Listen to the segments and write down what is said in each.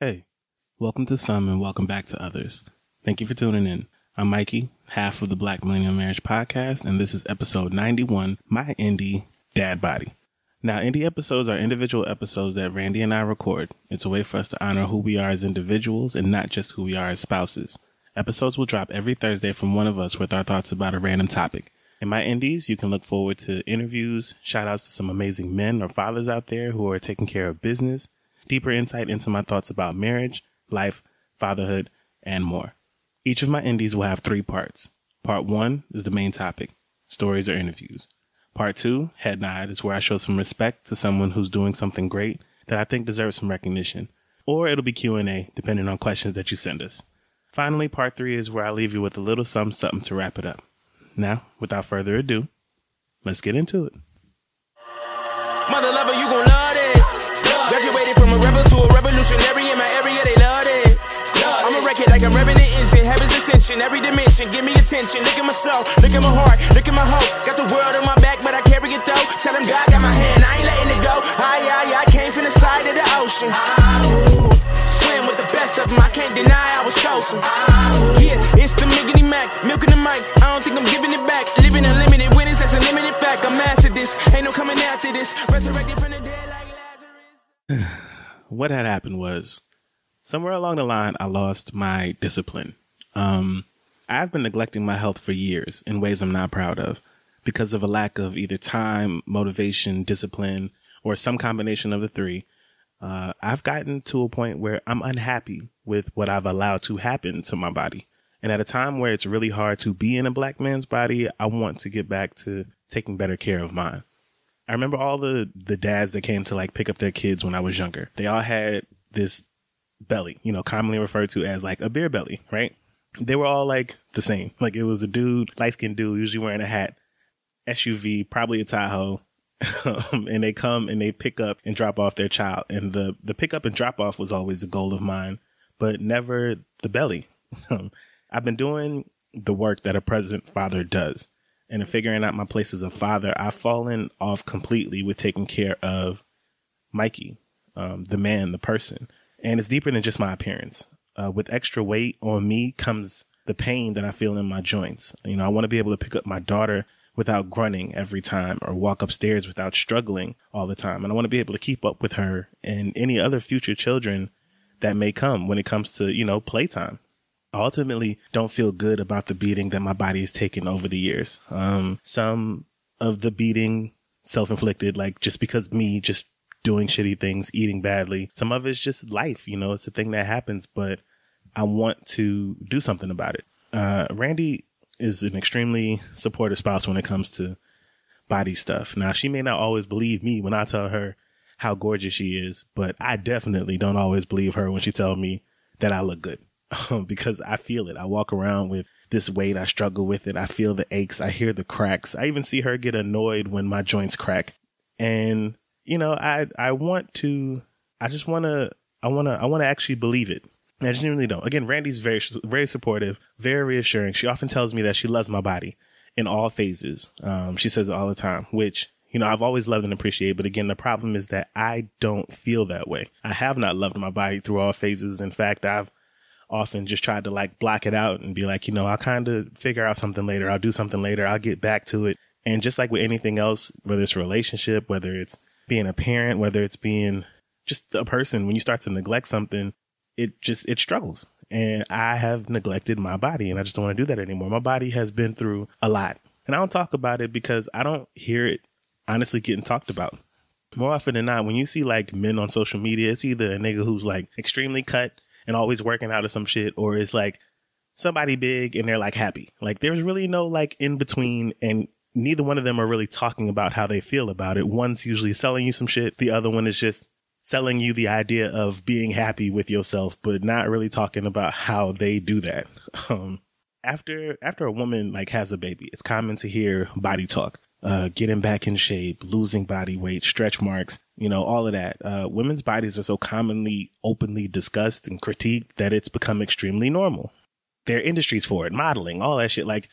Hey, welcome to some and welcome back to others. Thank you for tuning in. I'm Mikey, half of the Black Millennial Marriage Podcast, and this is episode 91, My Indie Dad Body. Now, indie episodes are individual episodes that Randy and I record. It's a way for us to honor who we are as individuals and not just who we are as spouses. Episodes will drop every Thursday from one of us with our thoughts about a random topic. In my indies, you can look forward to interviews, shout outs to some amazing men or fathers out there who are taking care of business, deeper insight into my thoughts about marriage, life, fatherhood, and more. Each of my indies will have three parts. Part one is the main topic, stories or interviews. Part two, head nod, is where I show some respect to someone who's doing something great that I think deserves some recognition. Or it'll be Q&A, depending on questions that you send us. Finally, part three is where I leave you with a little something something to wrap it up. Now, without further ado, let's get into it. Mother lover, you love a rebel to a revolutionary in my area, they love this. I'ma wreck like I'm revving the engine, heaven's ascension, every dimension. Give me attention, look at my soul, look at my heart, look at my hope. Got the world on my back, but I carry it though. Tell them God got my hand, I ain't letting it go. I, I, I came from the side of the ocean. Swim with the best of them, I can't deny I was chosen. Yeah, it's the Miggity Mac, milking the mic. I don't think I'm giving it back. Living unlimited winnings, that's a limited fact. I'm mastered this, ain't no coming after this. Resurrected what had happened was somewhere along the line, I lost my discipline. Um, I've been neglecting my health for years in ways I'm not proud of because of a lack of either time, motivation, discipline, or some combination of the three. Uh, I've gotten to a point where I'm unhappy with what I've allowed to happen to my body. And at a time where it's really hard to be in a black man's body, I want to get back to taking better care of mine. I remember all the, the dads that came to like pick up their kids when I was younger. They all had this belly, you know, commonly referred to as like a beer belly, right? They were all like the same. Like it was a dude, light skinned dude, usually wearing a hat, SUV, probably a Tahoe. Um, and they come and they pick up and drop off their child. And the, the pick up and drop off was always the goal of mine, but never the belly. I've been doing the work that a present father does. And in figuring out my place as a father, I've fallen off completely with taking care of Mikey, um, the man, the person. And it's deeper than just my appearance. Uh, with extra weight on me comes the pain that I feel in my joints. You know, I want to be able to pick up my daughter without grunting every time or walk upstairs without struggling all the time. And I want to be able to keep up with her and any other future children that may come when it comes to, you know, playtime. Ultimately don't feel good about the beating that my body has taken over the years. Um, some of the beating self-inflicted, like just because me just doing shitty things, eating badly. Some of it's just life, you know, it's a thing that happens, but I want to do something about it. Uh, Randy is an extremely supportive spouse when it comes to body stuff. Now, she may not always believe me when I tell her how gorgeous she is, but I definitely don't always believe her when she tells me that I look good because I feel it. I walk around with this weight. I struggle with it. I feel the aches. I hear the cracks. I even see her get annoyed when my joints crack. And, you know, I, I want to, I just want to, I want to, I want to actually believe it. I genuinely don't. Again, Randy's very, very supportive, very reassuring. She often tells me that she loves my body in all phases. Um, she says it all the time, which, you know, I've always loved and appreciated. But again, the problem is that I don't feel that way. I have not loved my body through all phases. In fact, I've often just tried to like block it out and be like, you know, I'll kind of figure out something later. I'll do something later. I'll get back to it. And just like with anything else, whether it's a relationship, whether it's being a parent, whether it's being just a person, when you start to neglect something, it just, it struggles. And I have neglected my body and I just don't want to do that anymore. My body has been through a lot and I don't talk about it because I don't hear it honestly getting talked about. More often than not, when you see like men on social media, it's either a nigga who's like extremely cut and always working out of some shit, or it's like somebody big and they're like happy. Like there's really no like in between and neither one of them are really talking about how they feel about it. One's usually selling you some shit. The other one is just selling you the idea of being happy with yourself, but not really talking about how they do that. Um, after after a woman like has a baby, it's common to hear body talk, uh, getting back in shape, losing body weight, stretch marks, you know, all of that. Uh, women's bodies are so commonly openly discussed and critiqued that it's become extremely normal. There are industries for it, modeling, all that shit. Like,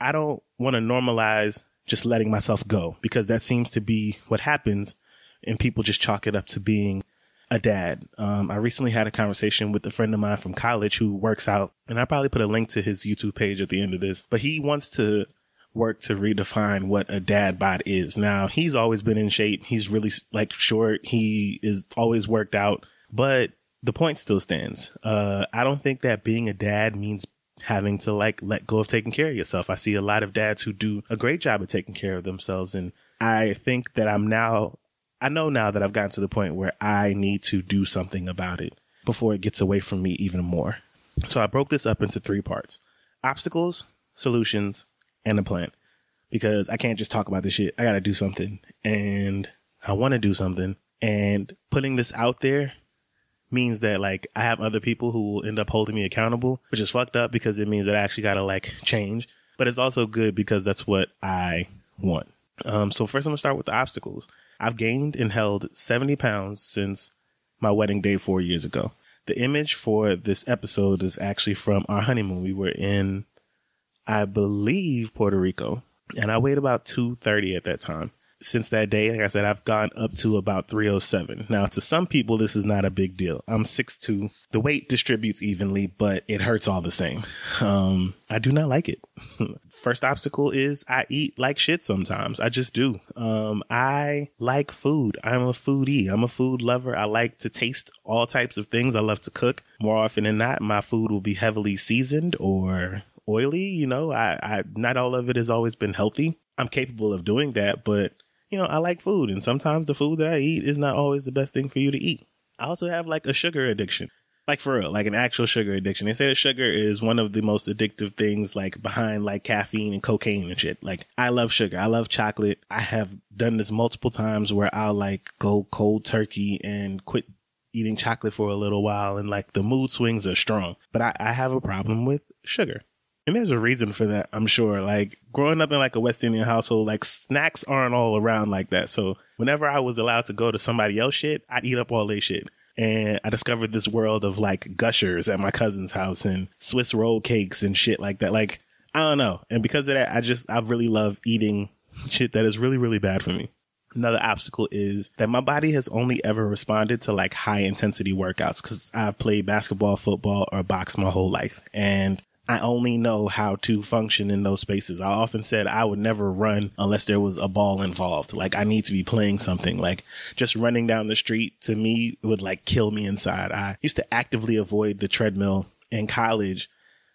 I don't want to normalize just letting myself go because that seems to be what happens and people just chalk it up to being a dad. Um, I recently had a conversation with a friend of mine from college who works out, and I probably put a link to his YouTube page at the end of this, but he wants to work to redefine what a dad bod is. Now, he's always been in shape. He's really like short. He is always worked out, but the point still stands. Uh, I don't think that being a dad means having to like let go of taking care of yourself. I see a lot of dads who do a great job of taking care of themselves. And I think that I'm now I know now that I've gotten to the point where I need to do something about it before it gets away from me even more. So I broke this up into three parts obstacles, solutions, and a plan. Because I can't just talk about this shit. I gotta do something. And I wanna do something. And putting this out there means that like I have other people who will end up holding me accountable, which is fucked up because it means that I actually gotta like change. But it's also good because that's what I want. Um, so first I'm gonna start with the obstacles. I've gained and held 70 pounds since my wedding day four years ago. The image for this episode is actually from our honeymoon. We were in, I believe, Puerto Rico, and I weighed about 230 at that time since that day, like I said, I've gone up to about 307. Now, to some people, this is not a big deal. I'm 6'2. The weight distributes evenly, but it hurts all the same. Um, I do not like it. First obstacle is I eat like shit sometimes. I just do. Um, I like food. I'm a foodie. I'm a food lover. I like to taste all types of things. I love to cook. More often than not, my food will be heavily seasoned or oily. You know, I, I, not all of it has always been healthy. I'm capable of doing that, but you know, I like food and sometimes the food that I eat is not always the best thing for you to eat. I also have like a sugar addiction. Like for real, like an actual sugar addiction. They say that sugar is one of the most addictive things like behind like caffeine and cocaine and shit. Like I love sugar. I love chocolate. I have done this multiple times where I'll like go cold turkey and quit eating chocolate for a little while and like the mood swings are strong. But I, I have a problem with sugar. And there's a reason for that, I'm sure. Like growing up in like a West Indian household, like snacks aren't all around like that. So whenever I was allowed to go to somebody else shit, I'd eat up all their shit. And I discovered this world of like gushers at my cousin's house and Swiss roll cakes and shit like that. Like, I don't know. And because of that, I just, I really love eating shit that is really, really bad for me. Another obstacle is that my body has only ever responded to like high intensity workouts because I've played basketball, football, or box my whole life. And I only know how to function in those spaces. I often said I would never run unless there was a ball involved. Like I need to be playing something. Like just running down the street to me would like kill me inside. I used to actively avoid the treadmill in college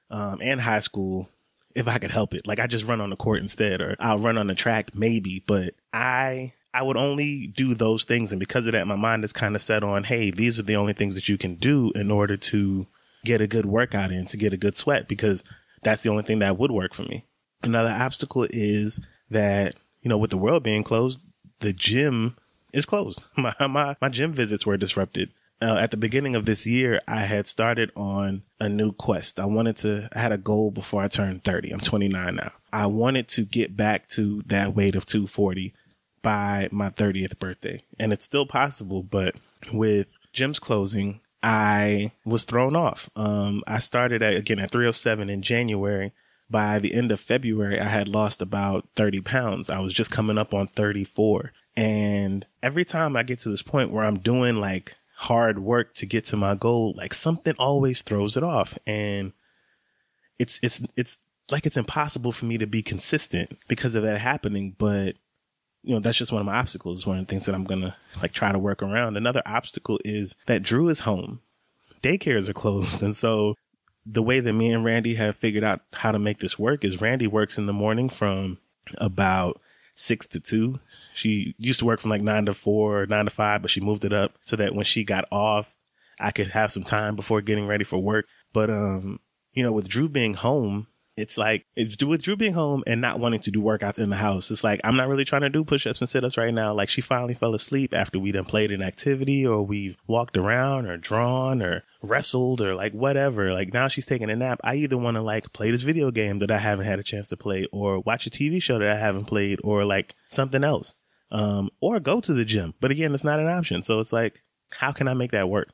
um, and high school if I could help it. Like I just run on the court instead, or I'll run on the track maybe. But I I would only do those things, and because of that, my mind is kind of set on, hey, these are the only things that you can do in order to get a good workout in, to get a good sweat, because that's the only thing that would work for me. Another obstacle is that, you know, with the world being closed, the gym is closed. My, my, my gym visits were disrupted. Uh, at the beginning of this year, I had started on a new quest. I wanted to, I had a goal before I turned 30. I'm 29 now. I wanted to get back to that weight of 240 by my 30th birthday. And it's still possible, but with gyms closing, I was thrown off. Um, I started at, again at 307 in January. By the end of February, I had lost about 30 pounds. I was just coming up on 34. And every time I get to this point where I'm doing like hard work to get to my goal, like something always throws it off. And it's, it's, it's like it's impossible for me to be consistent because of that happening. But you know, that's just one of my obstacles. It's one of the things that I'm going to like try to work around. Another obstacle is that Drew is home. Daycares are closed. And so the way that me and Randy have figured out how to make this work is Randy works in the morning from about six to two. She used to work from like nine to four or nine to five, but she moved it up so that when she got off, I could have some time before getting ready for work. But, um, you know, with Drew being home, it's like it's with Drew being home and not wanting to do workouts in the house. It's like I'm not really trying to do push-ups and sit-ups right now. Like she finally fell asleep after we done played an activity or we've walked around or drawn or wrestled or like whatever. Like now she's taking a nap. I either want to like play this video game that I haven't had a chance to play or watch a TV show that I haven't played or like something else. Um, or go to the gym. But again, it's not an option. So it's like, how can I make that work?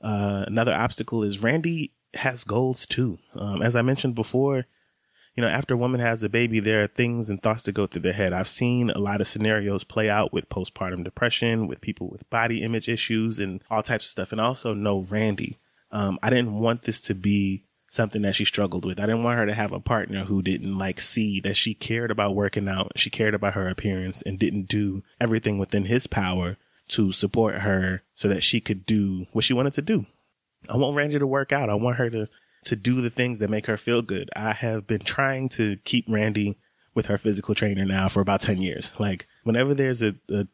Uh, another obstacle is Randy has goals too. Um, as I mentioned before, you know, after a woman has a baby, there are things and thoughts that go through their head. I've seen a lot of scenarios play out with postpartum depression, with people with body image issues and all types of stuff. And also know Randy. Um, I didn't want this to be something that she struggled with. I didn't want her to have a partner who didn't like see that she cared about working out. She cared about her appearance and didn't do everything within his power to support her so that she could do what she wanted to do. I want Randy to work out. I want her to, to do the things that make her feel good. I have been trying to keep Randy with her physical trainer now for about 10 years. Like whenever there's a, a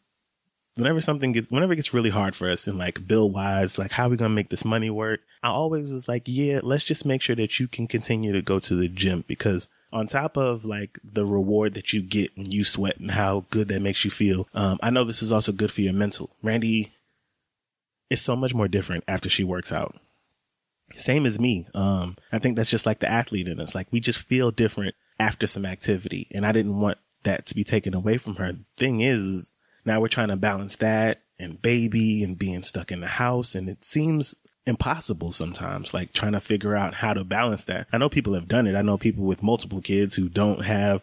whenever something gets, whenever it gets really hard for us and like bill wise, like how are we to make this money work? I always was like, yeah, let's just make sure that you can continue to go to the gym because on top of like the reward that you get when you sweat and how good that makes you feel. Um, I know this is also good for your mental. Randy is so much more different after she works out. Same as me. Um, I think that's just like the athlete in us. Like we just feel different after some activity and I didn't want that to be taken away from her. Thing is, now we're trying to balance that and baby and being stuck in the house. And it seems impossible sometimes, like trying to figure out how to balance that. I know people have done it. I know people with multiple kids who don't have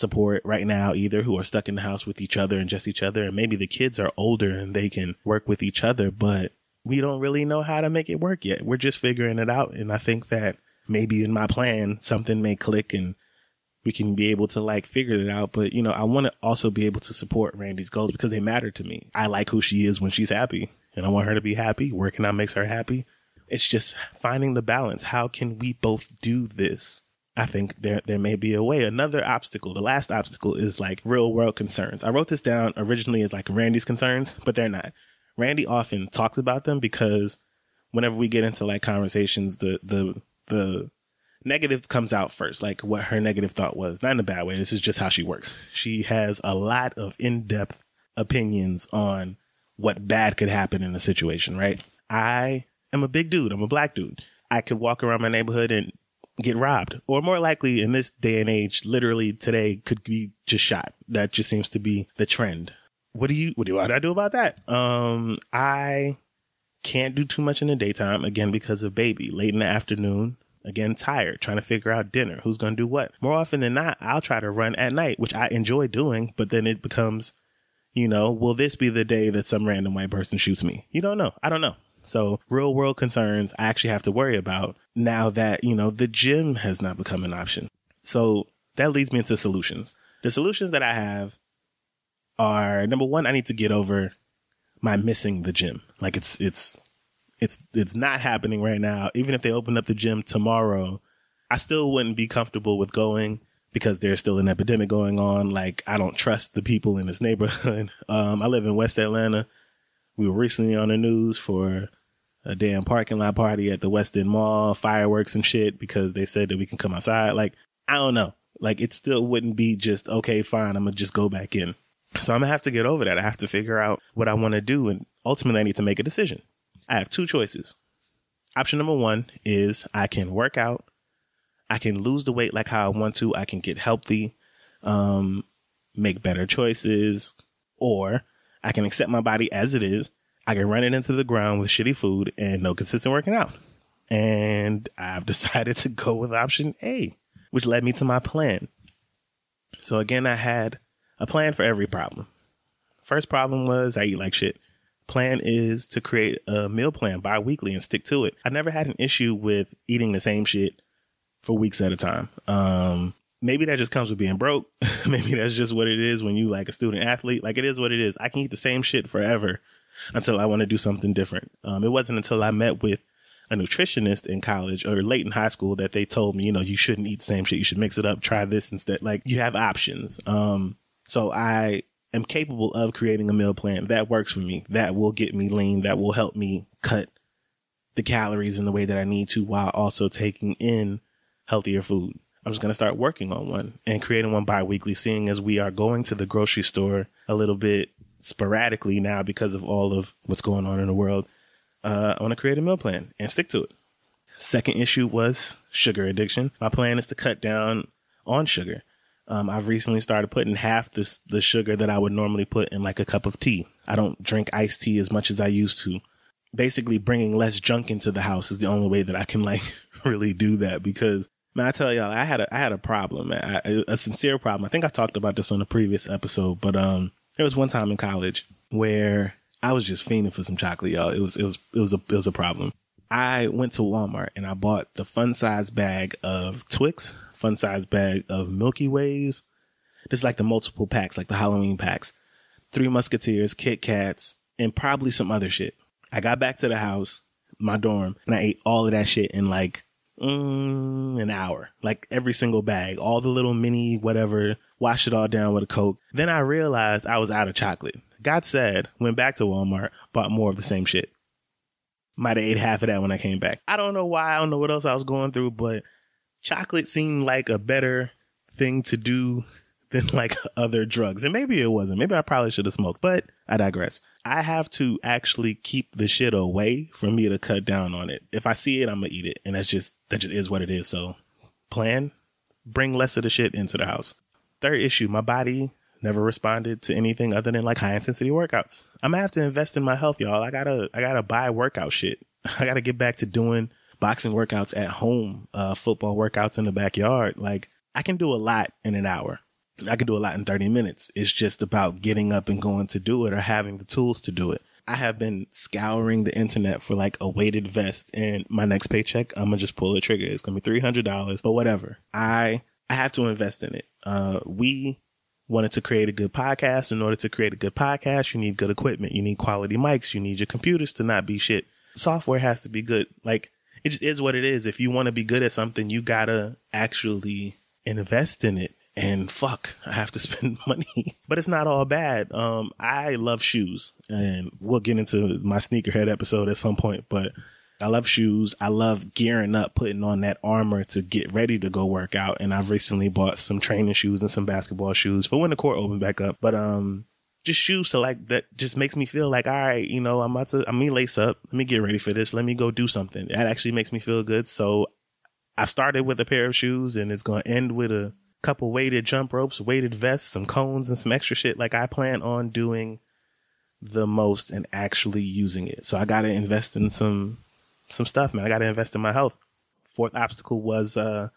support right now either, who are stuck in the house with each other and just each other. And maybe the kids are older and they can work with each other, but we don't really know how to make it work yet. We're just figuring it out. And I think that maybe in my plan, something may click and we can be able to like figure it out. But you know, I want to also be able to support Randy's goals because they matter to me. I like who she is when she's happy and I want her to be happy. Working out makes her happy. It's just finding the balance. How can we both do this? I think there, there may be a way. Another obstacle, the last obstacle is like real world concerns. I wrote this down originally as like Randy's concerns, but they're not. Randy often talks about them because whenever we get into like conversations, the, the, the negative comes out first, like what her negative thought was. Not in a bad way. This is just how she works. She has a lot of in depth opinions on what bad could happen in a situation, right? I am a big dude. I'm a black dude. I could walk around my neighborhood and get robbed, or more likely in this day and age, literally today could be just shot. That just seems to be the trend. What do you, what do I do about that? Um, I can't do too much in the daytime again because of baby late in the afternoon. Again, tired, trying to figure out dinner, who's going to do what. More often than not, I'll try to run at night, which I enjoy doing, but then it becomes you know, will this be the day that some random white person shoots me? You don't know. I don't know. So real world concerns I actually have to worry about now that, you know, the gym has not become an option. So that leads me into solutions. The solutions that I have are number one, I need to get over my missing the gym. Like it's, it's, it's, it's not happening right now. Even if they open up the gym tomorrow, I still wouldn't be comfortable with going because there's still an epidemic going on. Like I don't trust the people in this neighborhood. Um, I live in West Atlanta. We were recently on the news for a damn parking lot party at the West End Mall, fireworks and shit because they said that we can come outside. Like I don't know. Like it still wouldn't be just okay, fine. I'm gonna just go back in. So I'm gonna have to get over that. I have to figure out what I want to do, and ultimately I need to make a decision. I have two choices. Option number one is I can work out I can lose the weight like how I want to. I can get healthy, um, make better choices, or I can accept my body as it is. I can run it into the ground with shitty food and no consistent working out. And I've decided to go with option A, which led me to my plan. So again, I had a plan for every problem. First problem was I eat like shit. Plan is to create a meal plan bi-weekly and stick to it. I never had an issue with eating the same shit for weeks at a time. Um, maybe that just comes with being broke. maybe that's just what it is when you like a student athlete. Like it is what it is. I can eat the same shit forever until I want to do something different. Um, it wasn't until I met with a nutritionist in college or late in high school that they told me, you know, you shouldn't eat the same shit. You should mix it up. Try this instead. Like you have options. Um, so I am capable of creating a meal plan that works for me. That will get me lean. That will help me cut the calories in the way that I need to while also taking in healthier food. I'm just going to start working on one and creating one bi-weekly, seeing as we are going to the grocery store a little bit sporadically now because of all of what's going on in the world. Uh, I want to create a meal plan and stick to it. Second issue was sugar addiction. My plan is to cut down on sugar. Um, I've recently started putting half the the sugar that I would normally put in like a cup of tea. I don't drink iced tea as much as I used to. Basically, bringing less junk into the house is the only way that I can like really do that because man, I tell y'all, I had a I had a problem, man, I, a sincere problem. I think I talked about this on a previous episode, but um, there was one time in college where I was just fiending for some chocolate, y'all. It was it was it was a it was a problem. I went to Walmart and I bought the fun size bag of Twix, fun size bag of Milky Ways. This is like the multiple packs, like the Halloween packs. Three Musketeers, Kit Kats, and probably some other shit. I got back to the house, my dorm, and I ate all of that shit in like mm, an hour. Like every single bag, all the little mini whatever, washed it all down with a Coke. Then I realized I was out of chocolate. Got sad, went back to Walmart, bought more of the same shit. Might have ate half of that when I came back. I don't know why. I don't know what else I was going through, but chocolate seemed like a better thing to do than like other drugs. And maybe it wasn't. Maybe I probably should have smoked, but I digress. I have to actually keep the shit away for me to cut down on it. If I see it, I'm gonna eat it. And that's just, that just is what it is. So plan, bring less of the shit into the house. Third issue, my body never responded to anything other than like high intensity workouts. I'm gonna have to invest in my health, y'all. I gotta, I gotta buy workout shit. I gotta get back to doing boxing workouts at home, uh, football workouts in the backyard. Like I can do a lot in an hour. I could do a lot in 30 minutes. It's just about getting up and going to do it or having the tools to do it. I have been scouring the internet for like a weighted vest and my next paycheck, I'm gonna just pull the trigger. It's gonna be $300, but whatever. I, I have to invest in it. Uh, we wanted to create a good podcast. In order to create a good podcast, you need good equipment. You need quality mics. You need your computers to not be shit. Software has to be good. Like it just is what it is. If you want to be good at something, you gotta actually invest in it. And fuck, I have to spend money, but it's not all bad. Um, I love shoes and we'll get into my sneakerhead episode at some point, but I love shoes. I love gearing up, putting on that armor to get ready to go work out. And I've recently bought some training shoes and some basketball shoes for when the court opens back up. But, um, just shoes to like that just makes me feel like, all right, you know, I'm about to, I'm gonna lace up. Let me get ready for this. Let me go do something. That actually makes me feel good. So I started with a pair of shoes and it's going to end with a couple weighted jump ropes, weighted vests, some cones and some extra shit. Like I plan on doing the most and actually using it. So I got to invest in some some stuff, man. I got to invest in my health. Fourth obstacle was uh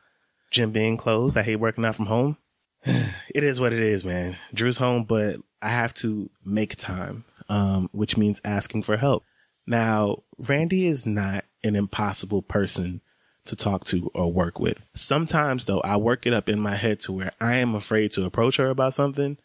gym being closed. I hate working out from home. it is what it is, man. Drew's home, but I have to make time, um, which means asking for help. Now, Randy is not an impossible person to talk to or work with. Sometimes though, I work it up in my head to where I am afraid to approach her about something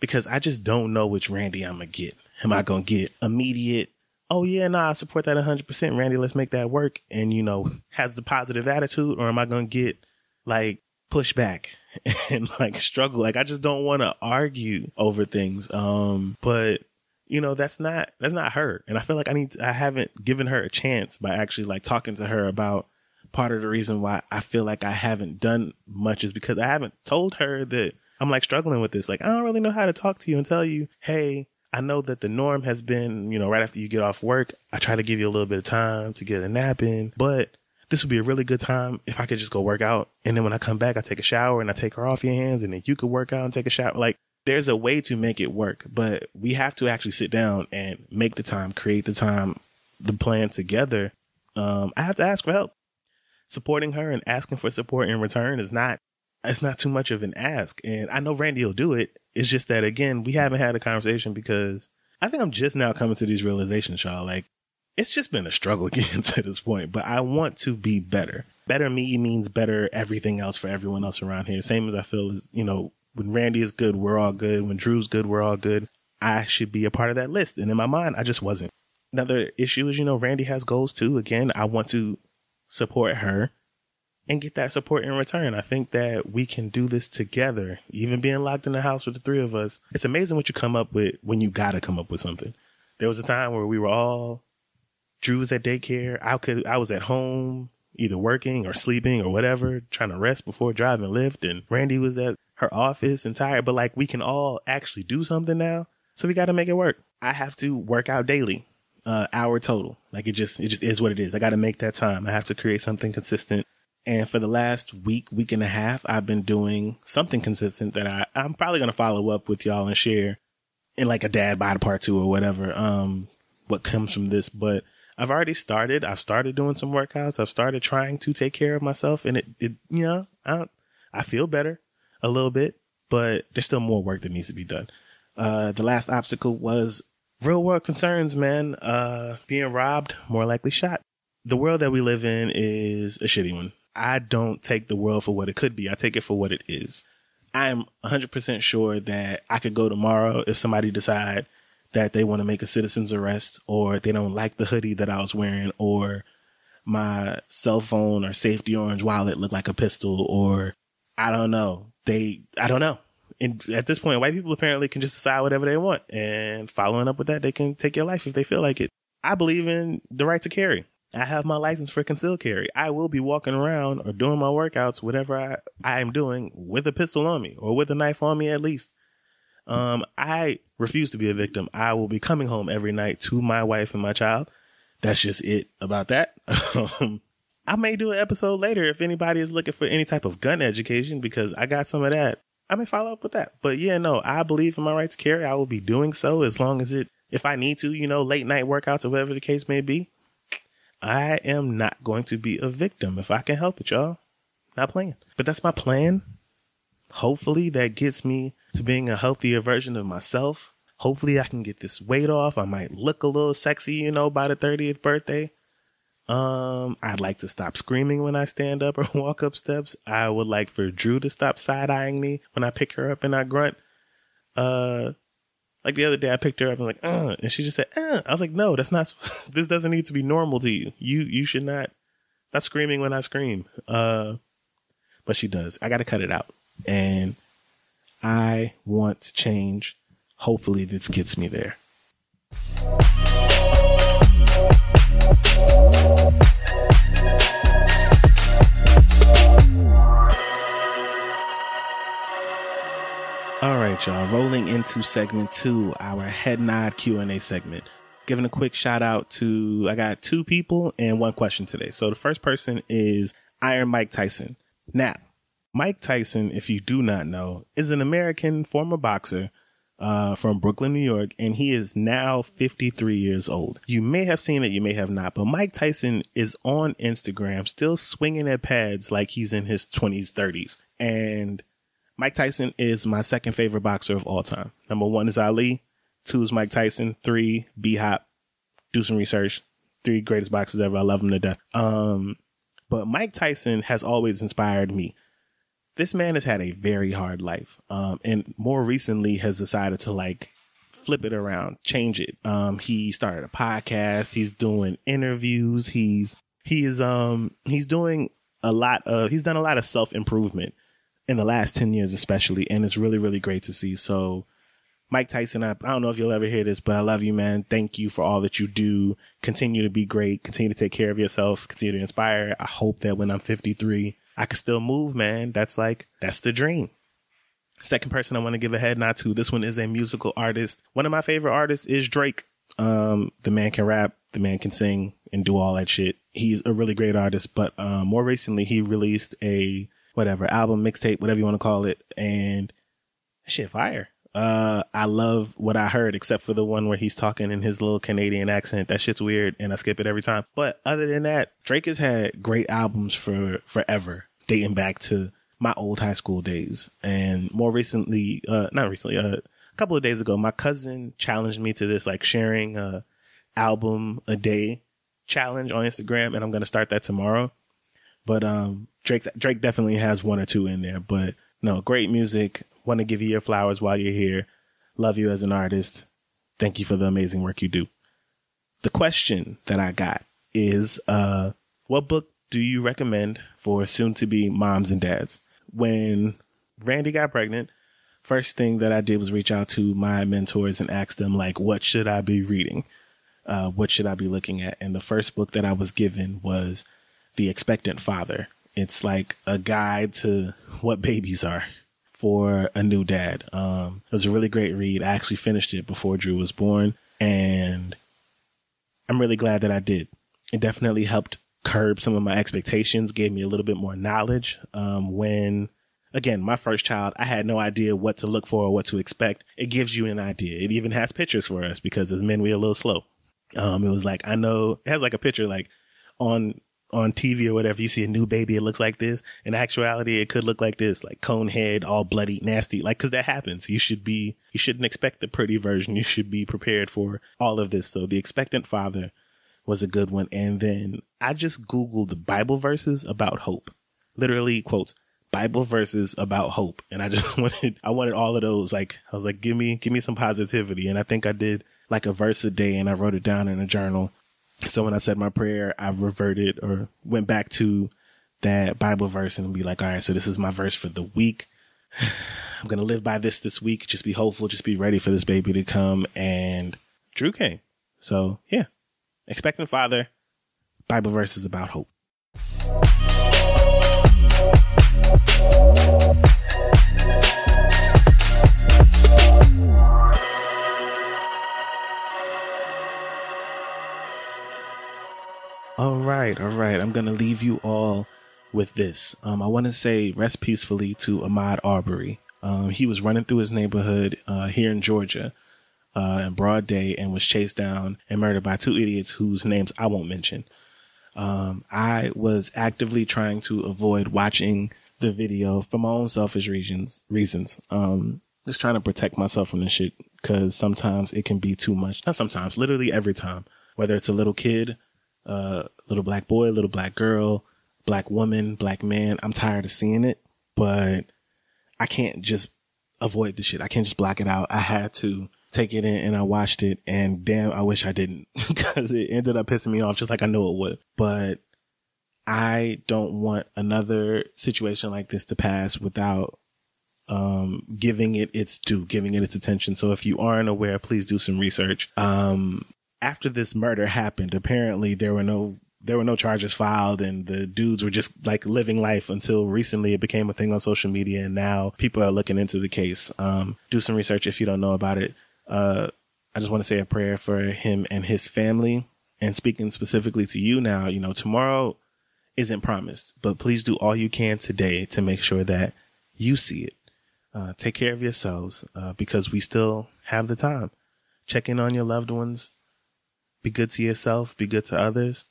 because I just don't know which Randy I'm going to get. Am I going to get immediate oh yeah, nah, I support that 100%. Randy, let's make that work. And, you know, has the positive attitude or am I going to get like pushback and like struggle? Like I just don't want to argue over things. Um, but you know, that's not, that's not her. And I feel like I need, to, I haven't given her a chance by actually like talking to her about part of the reason why I feel like I haven't done much is because I haven't told her that I'm like struggling with this. Like, I don't really know how to talk to you and tell you, Hey, I know that the norm has been, you know, right after you get off work, I try to give you a little bit of time to get a nap in, but this would be a really good time if I could just go work out. And then when I come back, I take a shower and I take her off your hands and then you could work out and take a shower. Like there's a way to make it work, but we have to actually sit down and make the time, create the time, the plan together. Um, I have to ask for help. Supporting her and asking for support in return is not it's not too much of an ask. And I know Randy will do it. It's just that again, we haven't had a conversation because I think I'm just now coming to these realizations, y'all. Like it's just been a struggle getting to this point, but I want to be better. Better me means better everything else for everyone else around here. Same as I feel is, you know, when Randy is good, we're all good. When Drew's good, we're all good. I should be a part of that list. And in my mind, I just wasn't. Another issue is, you know, Randy has goals too. Again, I want to support her and get that support in return. I think that we can do this together, even being locked in the house with the three of us. It's amazing what you come up with when you gotta come up with something. There was a time where we were all, Drew was at daycare. I could, I was at home. either working or sleeping or whatever, trying to rest before driving Lyft. And Randy was at her office and tired, but like we can all actually do something now. So we got to make it work. I have to work out daily, uh, hour total. Like it just, it just is what it is. I got to make that time. I have to create something consistent. And for the last week, week and a half, I've been doing something consistent that I, I'm probably going to follow up with y'all and share in like a dad bod part two or whatever. Um, what comes from this, but I've already started. I've started doing some workouts. I've started trying to take care of myself and it, it, you know, I, I feel better a little bit, but there's still more work that needs to be done. Uh, the last obstacle was real world concerns, man. Uh, being robbed, more likely shot. The world that we live in is a shitty one. I don't take the world for what it could be. I take it for what it is. I'm 100% sure that I could go tomorrow if somebody decide that they want to make a citizen's arrest or they don't like the hoodie that I was wearing or my cell phone or safety orange wallet look like a pistol or I don't know. They, I don't know. And at this point, white people apparently can just decide whatever they want. And following up with that, they can take your life if they feel like it. I believe in the right to carry. I have my license for concealed carry. I will be walking around or doing my workouts, whatever I, am doing with a pistol on me or with a knife on me at least. Um, I refuse to be a victim. I will be coming home every night to my wife and my child. That's just it about that. I may do an episode later if anybody is looking for any type of gun education because I got some of that. I may follow up with that. But yeah, no, I believe in my right to carry. I will be doing so as long as it, if I need to, you know, late night workouts or whatever the case may be. I am not going to be a victim if I can help it, y'all. Not playing. But that's my plan. Hopefully that gets me to being a healthier version of myself. Hopefully I can get this weight off. I might look a little sexy, you know, by the 30th birthday. Um, I'd like to stop screaming when I stand up or walk up steps. I would like for Drew to stop side eyeing me when I pick her up and I grunt. Uh, like the other day, I picked her up and like, uh, and she just said, uh. I was like, no, that's not. this doesn't need to be normal to you. You you should not stop screaming when I scream. Uh, but she does. I got to cut it out, and I want to change. Hopefully, this gets me there. All right, y'all. Rolling into segment two, our head nod Q and A segment. Giving a quick shout out to I got two people and one question today. So the first person is Iron Mike Tyson. Now, Mike Tyson, if you do not know, is an American former boxer uh, from Brooklyn, New York, and he is now 53 years old. You may have seen it, you may have not, but Mike Tyson is on Instagram still swinging at pads like he's in his 20s, 30s. And Mike Tyson is my second favorite boxer of all time. Number one is Ali. Two is Mike Tyson. Three, B Hop. Do some research. Three greatest boxers ever. I love him to death. Um, but Mike Tyson has always inspired me. This man has had a very hard life. Um, and more recently has decided to like flip it around, change it. Um, he started a podcast. He's doing interviews. He's, he is, um, he's doing a lot of, he's done a lot of self improvement in the last 10 years, especially. And it's really, really great to see. So Mike Tyson, I, I don't know if you'll ever hear this, but I love you, man. Thank you for all that you do. Continue to be great. Continue to take care of yourself. Continue to inspire. I hope that when I'm 53, I can still move, man. That's like, that's the dream. Second person I want to give a head nod to. This one is a musical artist. One of my favorite artists is Drake. Um, the man can rap, the man can sing and do all that shit. He's a really great artist, but, um, more recently he released a whatever album, mixtape, whatever you want to call it. And shit, fire. Uh, I love what I heard, except for the one where he's talking in his little Canadian accent. That shit's weird, and I skip it every time. But other than that, Drake has had great albums for forever, dating back to my old high school days. And more recently, uh, not recently, uh, a couple of days ago, my cousin challenged me to this, like sharing a album a day challenge on Instagram, and I'm gonna start that tomorrow. But um, Drake Drake definitely has one or two in there. But no, great music. Want to give you your flowers while you're here. Love you as an artist. Thank you for the amazing work you do. The question that I got is, uh, what book do you recommend for soon to be moms and dads? When Randy got pregnant, first thing that I did was reach out to my mentors and ask them, like, what should I be reading? Uh, what should I be looking at? And the first book that I was given was The Expectant Father. It's like a guide to what babies are for a new dad. Um, it was a really great read. I actually finished it before Drew was born and I'm really glad that I did. It definitely helped curb some of my expectations, gave me a little bit more knowledge. Um, when again, my first child, I had no idea what to look for or what to expect. It gives you an idea. It even has pictures for us because as men, we're a little slow. Um, it was like, I know it has like a picture like on, on TV or whatever, you see a new baby, it looks like this. In actuality, it could look like this, like cone head, all bloody, nasty, like, cause that happens. You should be, you shouldn't expect the pretty version. You should be prepared for all of this. So the expectant father was a good one. And then I just Googled Bible verses about hope. Literally quotes, Bible verses about hope. And I just wanted, I wanted all of those. Like, I was like, give me, give me some positivity. And I think I did like a verse a day and I wrote it down in a journal. So when I said my prayer, I reverted or went back to that Bible verse and be like, all right, so this is my verse for the week. I'm going to live by this this week. Just be hopeful. Just be ready for this baby to come. And Drew came. So yeah, expectant father, Bible verses about hope. All right, all right. I'm gonna leave you all with this. Um, I want to say rest peacefully to Ahmaud Arbery. Um, he was running through his neighborhood uh, here in Georgia uh, in broad day and was chased down and murdered by two idiots whose names I won't mention. Um, I was actively trying to avoid watching the video for my own selfish reasons. Reasons. Um, just trying to protect myself from this shit because sometimes it can be too much. Not sometimes, literally every time. Whether it's a little kid, a uh, little black boy, little black girl, black woman, black man. I'm tired of seeing it, but I can't just avoid the shit. I can't just block it out. I had to take it in and I watched it and damn, I wish I didn't because it ended up pissing me off just like I know it would. But I don't want another situation like this to pass without um, giving it its due, giving it its attention. So if you aren't aware, please do some research. Um, after this murder happened, apparently there were no there were no charges filed and the dudes were just like living life until recently it became a thing on social media and now people are looking into the case. Um, do some research if you don't know about it. Uh, I just want to say a prayer for him and his family. And speaking specifically to you now, you know, tomorrow isn't promised, but please do all you can today to make sure that you see it. Uh, take care of yourselves, uh, because we still have the time. Check in on your loved ones. Be good to yourself. Be good to others.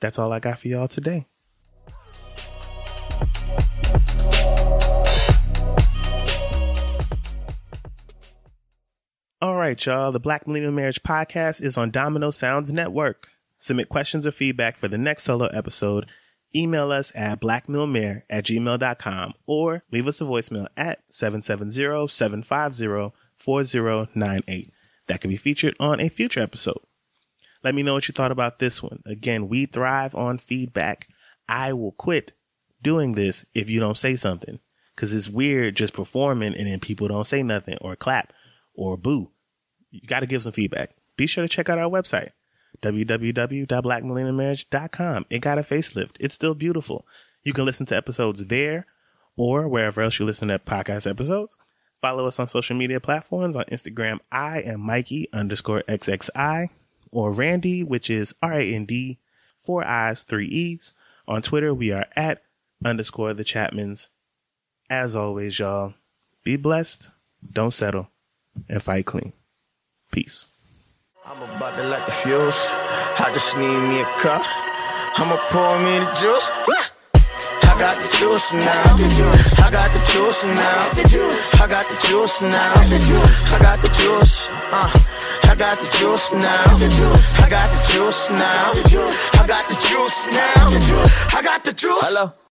That's all I got for y'all today. Right, y'all. The Black Millennial Marriage Podcast is on Domino Sounds Network. Submit questions or feedback for the next solo episode. Email us at blackmillmare at gmail.com or leave us a voicemail at 770-750-4098. That can be featured on a future episode. Let me know what you thought about this one. Again, we thrive on feedback. I will quit doing this if you don't say something. Cause it's weird just performing and then people don't say nothing or clap or boo. You got to give some feedback. Be sure to check out our website, www.blackmillennialmarriage.com. It got a facelift. It's still beautiful. You can listen to episodes there or wherever else you listen to podcast episodes. Follow us on social media platforms on Instagram. I am Mikey underscore XXI or Randy, which is R-A-N-D, four I's, three E's. On Twitter, we are at underscore the Chapmans. As always, y'all, be blessed. Don't settle and fight clean. Peace. I'm about to light the fuse. I just need me a cup. I'ma pour me the juice. I got the juice now. I got the juice now. I got the juice now. I got the juice. Uh, I got the juice now. I got the juice now. I got the juice now. I got the juice. Hello.